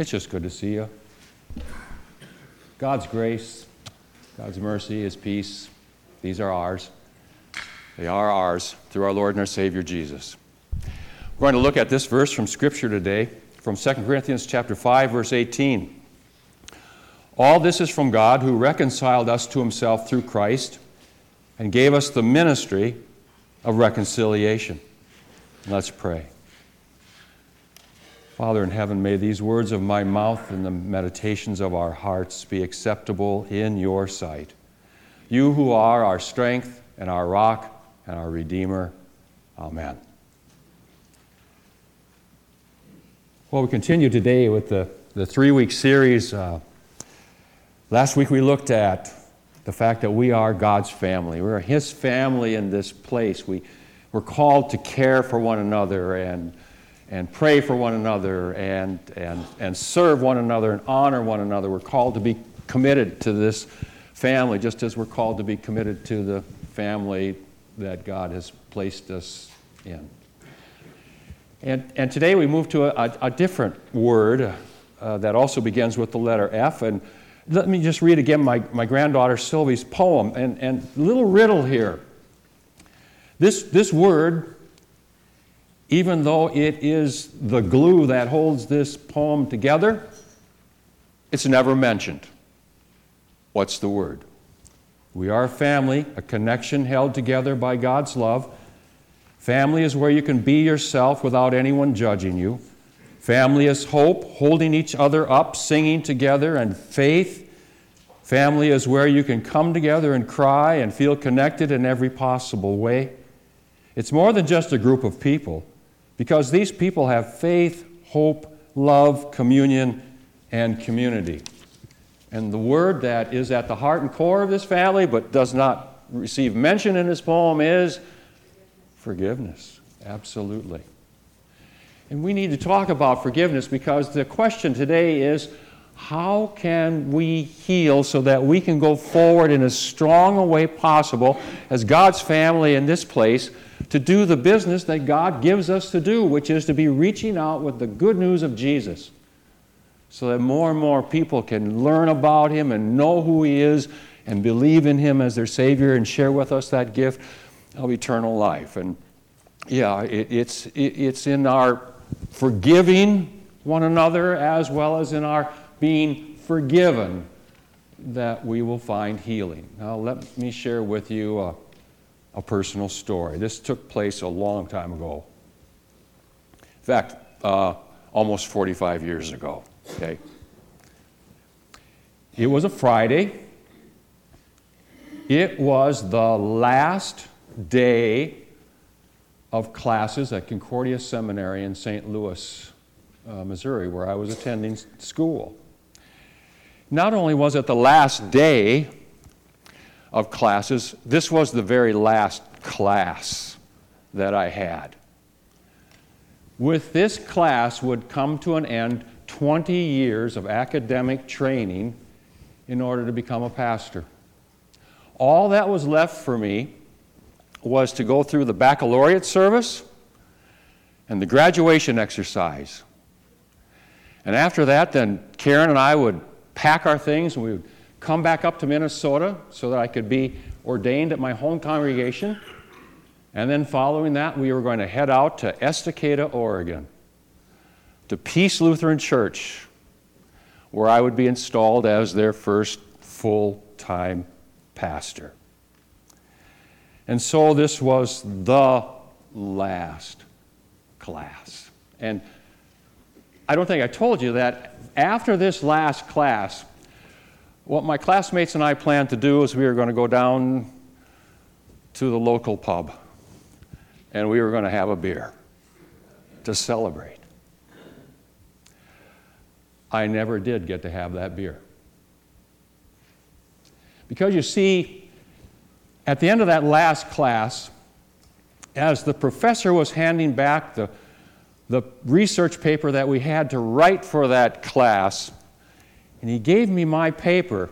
It's just good to see you. God's grace, God's mercy, His peace, these are ours. They are ours through our Lord and our Savior Jesus. We're going to look at this verse from Scripture today, from 2 Corinthians chapter 5, verse 18. All this is from God who reconciled us to himself through Christ and gave us the ministry of reconciliation. Let's pray. Father in heaven, may these words of my mouth and the meditations of our hearts be acceptable in your sight. You who are our strength and our rock and our Redeemer. Amen. Well, we continue today with the, the three week series. Uh, last week we looked at the fact that we are God's family. We're His family in this place. We, we're called to care for one another and and pray for one another and, and, and serve one another and honor one another. We're called to be committed to this family, just as we're called to be committed to the family that God has placed us in. And, and today we move to a, a different word uh, that also begins with the letter F. And let me just read again my, my granddaughter Sylvie's poem. And, and little riddle here. This, this word even though it is the glue that holds this poem together, it's never mentioned. What's the word? We are family, a connection held together by God's love. Family is where you can be yourself without anyone judging you. Family is hope, holding each other up, singing together, and faith. Family is where you can come together and cry and feel connected in every possible way. It's more than just a group of people because these people have faith, hope, love, communion, and community. And the word that is at the heart and core of this family but does not receive mention in this poem is forgiveness. Absolutely. And we need to talk about forgiveness because the question today is how can we heal so that we can go forward in as strong a way possible as God's family in this place to do the business that God gives us to do, which is to be reaching out with the good news of Jesus so that more and more people can learn about Him and know who He is and believe in Him as their Savior and share with us that gift of eternal life. And yeah, it, it's, it, it's in our forgiving one another as well as in our being forgiven that we will find healing. Now, let me share with you. Uh, a personal story. This took place a long time ago. In fact, uh, almost 45 years ago. Okay. It was a Friday. It was the last day of classes at Concordia Seminary in St. Louis, uh, Missouri, where I was attending school. Not only was it the last day of classes. This was the very last class that I had. With this class would come to an end 20 years of academic training in order to become a pastor. All that was left for me was to go through the baccalaureate service and the graduation exercise. And after that, then Karen and I would pack our things and we would come back up to Minnesota so that I could be ordained at my home congregation. And then following that, we were going to head out to Estacada, Oregon, to Peace Lutheran Church, where I would be installed as their first full time pastor. And so this was the last class. And I don't think I told you that after this last class, what my classmates and I planned to do is we were going to go down to the local pub and we were going to have a beer to celebrate. I never did get to have that beer. Because you see, at the end of that last class, as the professor was handing back the, the research paper that we had to write for that class, and he gave me my paper.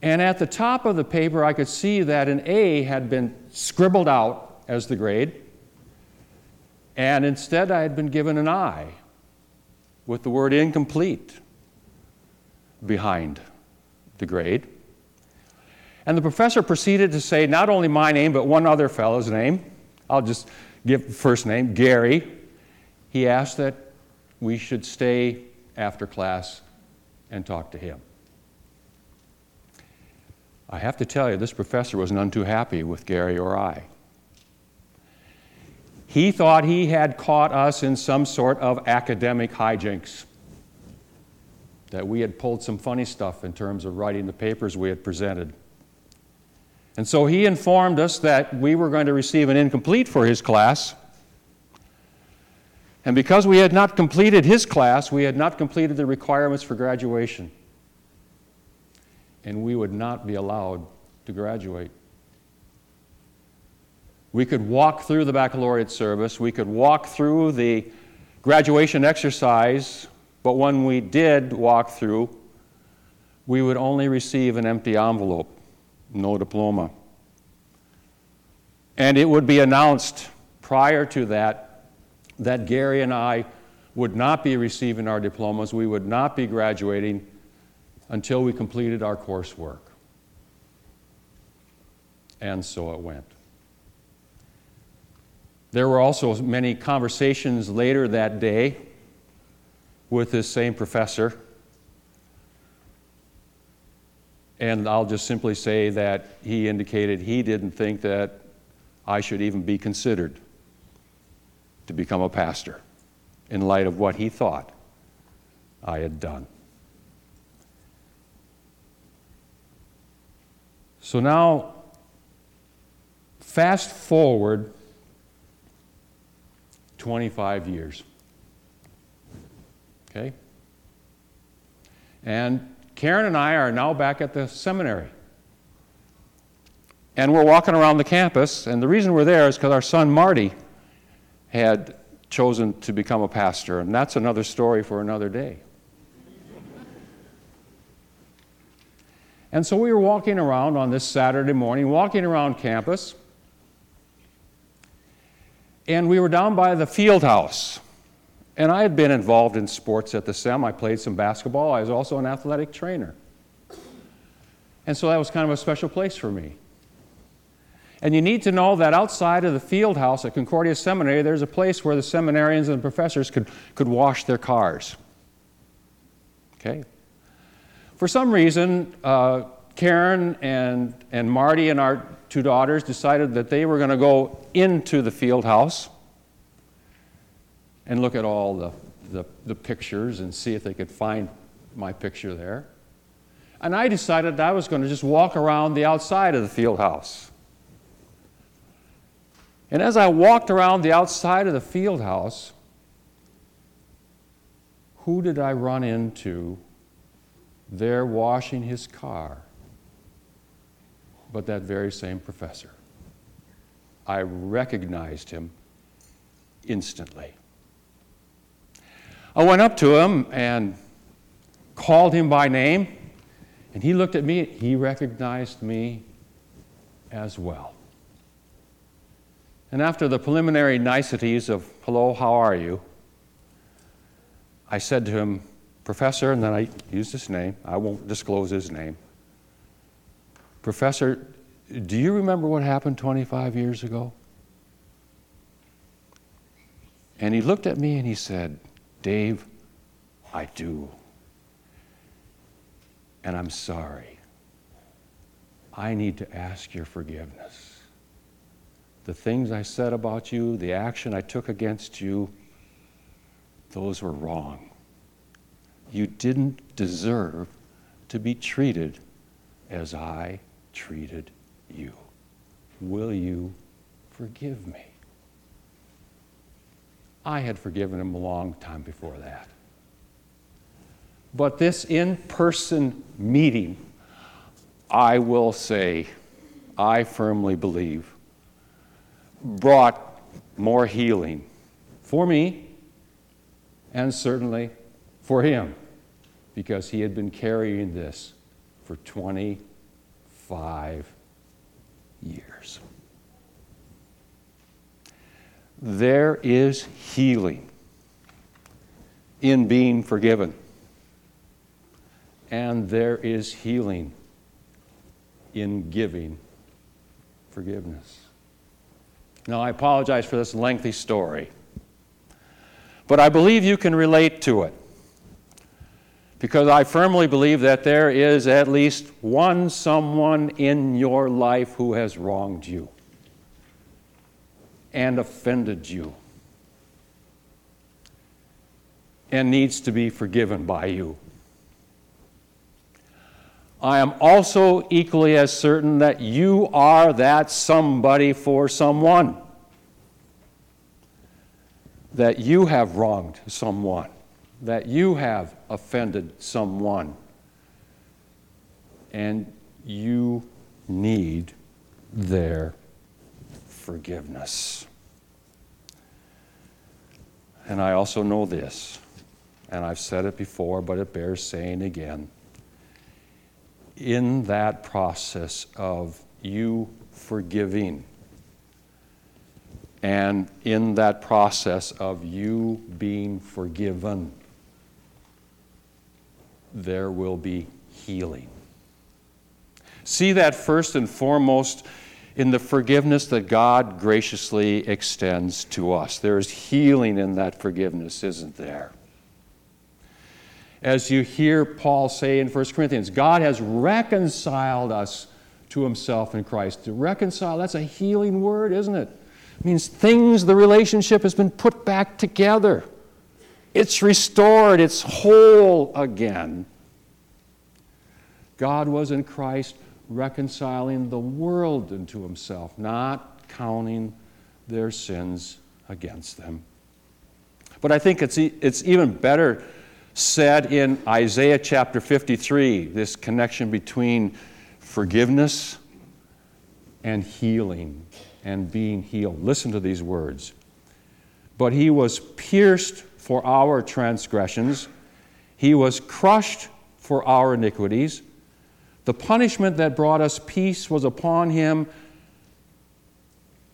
And at the top of the paper, I could see that an A had been scribbled out as the grade, and instead I had been given an I. with the word incomplete behind the grade. And the professor proceeded to say not only my name, but one other fellow's name. I'll just give the first name, Gary. He asked that we should stay after class and talk to him. I have to tell you, this professor was none too happy with Gary or I. He thought he had caught us in some sort of academic hijinks, that we had pulled some funny stuff in terms of writing the papers we had presented. And so he informed us that we were going to receive an incomplete for his class. And because we had not completed his class, we had not completed the requirements for graduation. And we would not be allowed to graduate. We could walk through the baccalaureate service, we could walk through the graduation exercise, but when we did walk through, we would only receive an empty envelope no diploma. And it would be announced prior to that that Gary and I would not be receiving our diplomas, we would not be graduating until we completed our coursework. And so it went. There were also many conversations later that day with this same professor And I'll just simply say that he indicated he didn't think that I should even be considered to become a pastor in light of what he thought I had done. So now, fast forward 25 years. Okay? And Karen and I are now back at the seminary. And we're walking around the campus, and the reason we're there is because our son Marty had chosen to become a pastor, and that's another story for another day. And so we were walking around on this Saturday morning, walking around campus, and we were down by the field house. And I had been involved in sports at the SEM. I played some basketball. I was also an athletic trainer. And so that was kind of a special place for me. And you need to know that outside of the field house at Concordia Seminary, there's a place where the seminarians and professors could, could wash their cars. Okay? For some reason, uh, Karen and, and Marty and our two daughters decided that they were going to go into the field house and look at all the, the, the, pictures and see if they could find my picture there. And I decided that I was going to just walk around the outside of the field house. And as I walked around the outside of the field house, who did I run into there washing his car? But that very same professor. I recognized him instantly. I went up to him and called him by name, and he looked at me. He recognized me as well. And after the preliminary niceties of, hello, how are you? I said to him, Professor, and then I used his name. I won't disclose his name. Professor, do you remember what happened 25 years ago? And he looked at me and he said, Dave, I do. And I'm sorry. I need to ask your forgiveness. The things I said about you, the action I took against you, those were wrong. You didn't deserve to be treated as I treated you. Will you forgive me? I had forgiven him a long time before that. But this in person meeting, I will say, I firmly believe, brought more healing for me and certainly for him because he had been carrying this for 25 years there is healing in being forgiven. And there is healing in giving forgiveness. Now, I apologize for this lengthy story, but I believe you can relate to it because I firmly believe that there is at least one someone in your life who has wronged you and offended you and needs to be forgiven by you. I am also equally as certain that you are that somebody for someone. That you have wronged someone. That you have offended someone. And you need their forgiveness. And I also know this, and I've said it before, but it bears saying again in that process of you forgiving and in that process of you being forgiven, there will be healing. See that first and foremost in the forgiveness that God graciously extends to us. There is healing in that forgiveness, isn't there? As you hear Paul say in 1 Corinthians God has reconciled us to himself in Christ. To reconcile, that's a healing word, isn't it? It means things, the relationship has been put back together. It's restored, it's whole again. God was in Christ reconciling the world unto himself, not counting their sins against them. But I think it's, it's even better said in Isaiah chapter 53, this connection between forgiveness and healing and being healed. Listen to these words. But he was pierced for our transgressions, he was crushed for our iniquities. The punishment that brought us peace was upon him,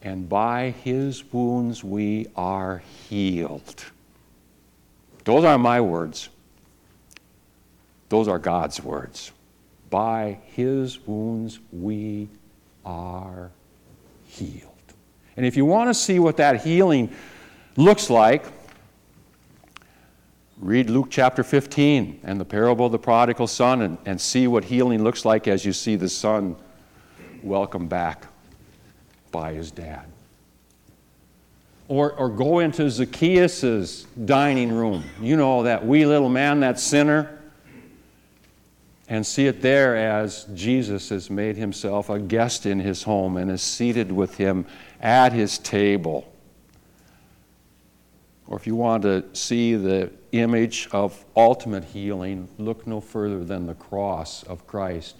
and by his wounds we are healed. Those are my words. Those are God's words. By his wounds we are healed. And if you want to see what that healing looks like, read Luke chapter 15 and the parable of the prodigal son and, and see what healing looks like as you see the son welcomed back by his dad. Or, or go into Zacchaeus' dining room. You know, that wee little man, that sinner and see it there as Jesus has made himself a guest in his home and is seated with him at his table. Or if you want to see the image of ultimate healing, look no further than the cross of Christ.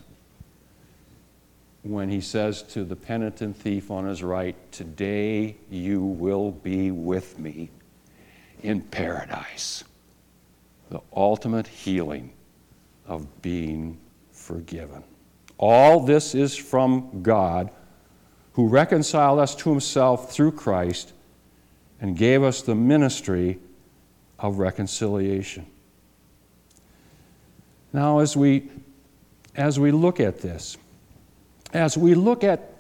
When he says to the penitent thief on his right, Today you will be with me in paradise. The ultimate healing of being forgiven. All this is from God, who reconciled us to himself through Christ and gave us the ministry of reconciliation. Now, as we, as we look at this, as we look at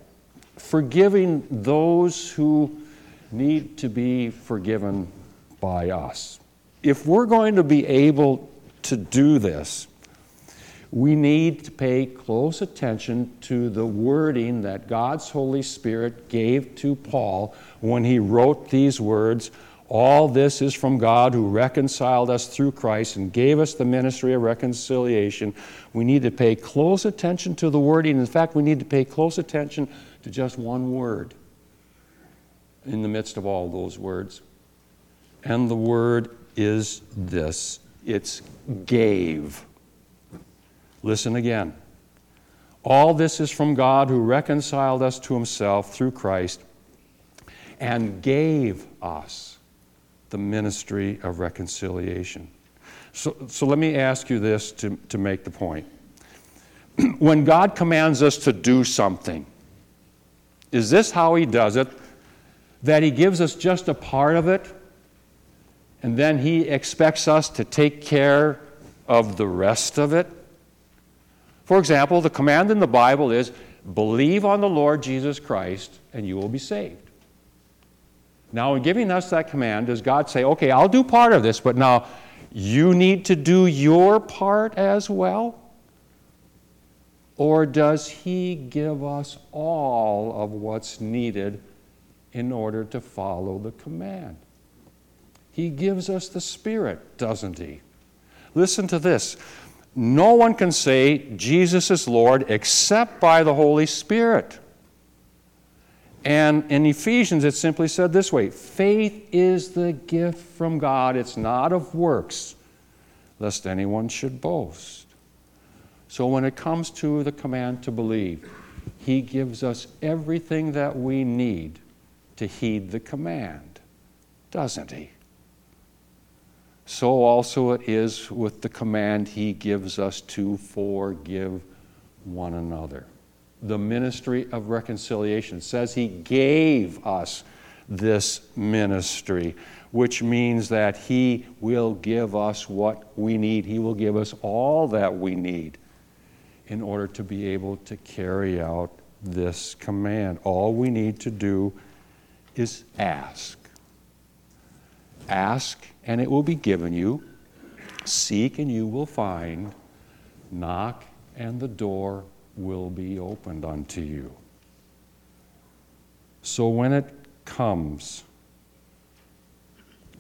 forgiving those who need to be forgiven by us, if we're going to be able to do this, we need to pay close attention to the wording that God's Holy Spirit gave to Paul when he wrote these words. All this is from God who reconciled us through Christ and gave us the ministry of reconciliation. We need to pay close attention to the wording. In fact, we need to pay close attention to just one word in the midst of all those words. And the word is this it's gave. Listen again. All this is from God who reconciled us to himself through Christ and gave us the ministry of reconciliation. So, so let me ask you this to, to make the point. when God commands us to do something, is this how He does it? That He gives us just a part of it and then He expects us to take care of the rest of it? For example, the command in the Bible is believe on the Lord Jesus Christ and you will be saved. Now, in giving us that command, does God say, okay, I'll do part of this, but now you need to do your part as well? Or does He give us all of what's needed in order to follow the command? He gives us the Spirit, doesn't He? Listen to this. No one can say Jesus is Lord except by the Holy Spirit. And in Ephesians, it simply said this way faith is the gift from God, it's not of works, lest anyone should boast. So when it comes to the command to believe, He gives us everything that we need to heed the command, doesn't He? So also it is with the command He gives us to forgive one another the ministry of reconciliation. Says he gave us this ministry, which means that he will give us what we need. He will give us all that we need in order to be able to carry out this command. All we need to do is ask. Ask, and it will be given you. Seek, and you will find. Knock, and the door will be opened unto you. So when it comes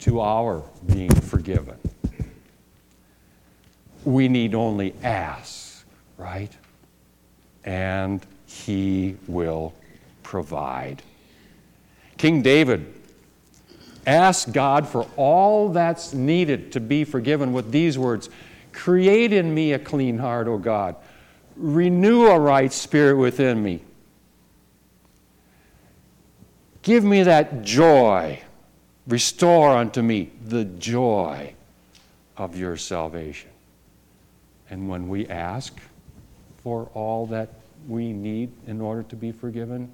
to our being forgiven, we need only ask, right? And he will provide. King David asked God for all that's needed to be forgiven with these words Create in me a clean heart, O God Renew a right spirit within me. Give me that joy. Restore unto me the joy of your salvation. And when we ask for all that we need in order to be forgiven,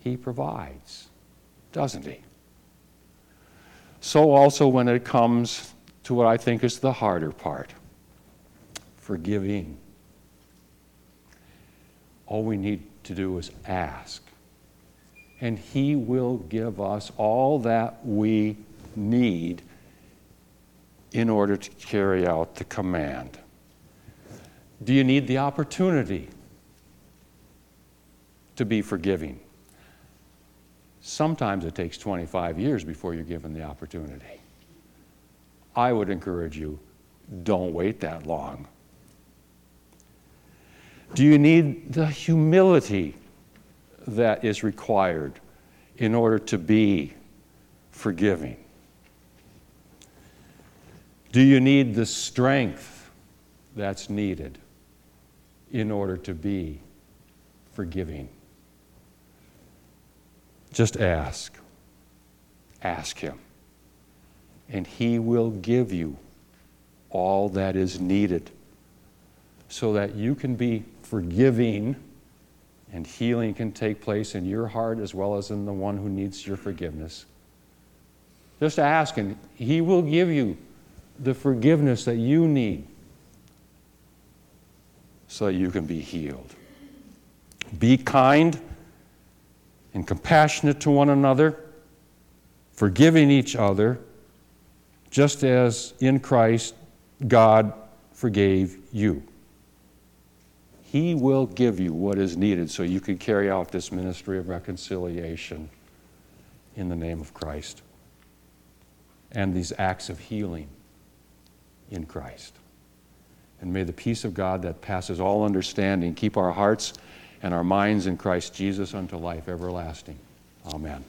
He provides, doesn't He? So, also, when it comes to what I think is the harder part forgiving all we need to do is ask. And He will give us all that we need in order to carry out the command. Do you need the opportunity to be forgiving? Sometimes it takes 25 years before you're given the opportunity. I would encourage you don't wait that long. Do you need the humility that is required in order to be forgiving? Do you need the strength that's needed in order to be forgiving? Just ask. Ask Him. And He will give you all that is needed so that you can be forgiving and healing can take place in your heart as well as in the one who needs your forgiveness. Just ask, and He will give you the forgiveness that you need so that you can be healed. Be kind and compassionate to one another, forgiving each other, just as in Christ God forgave you. He will give you what is needed so you can carry out this ministry of reconciliation in the name of Christ and these acts of healing in Christ. And may the peace of God that passes all understanding keep our hearts and our minds in Christ Jesus unto life everlasting. Amen.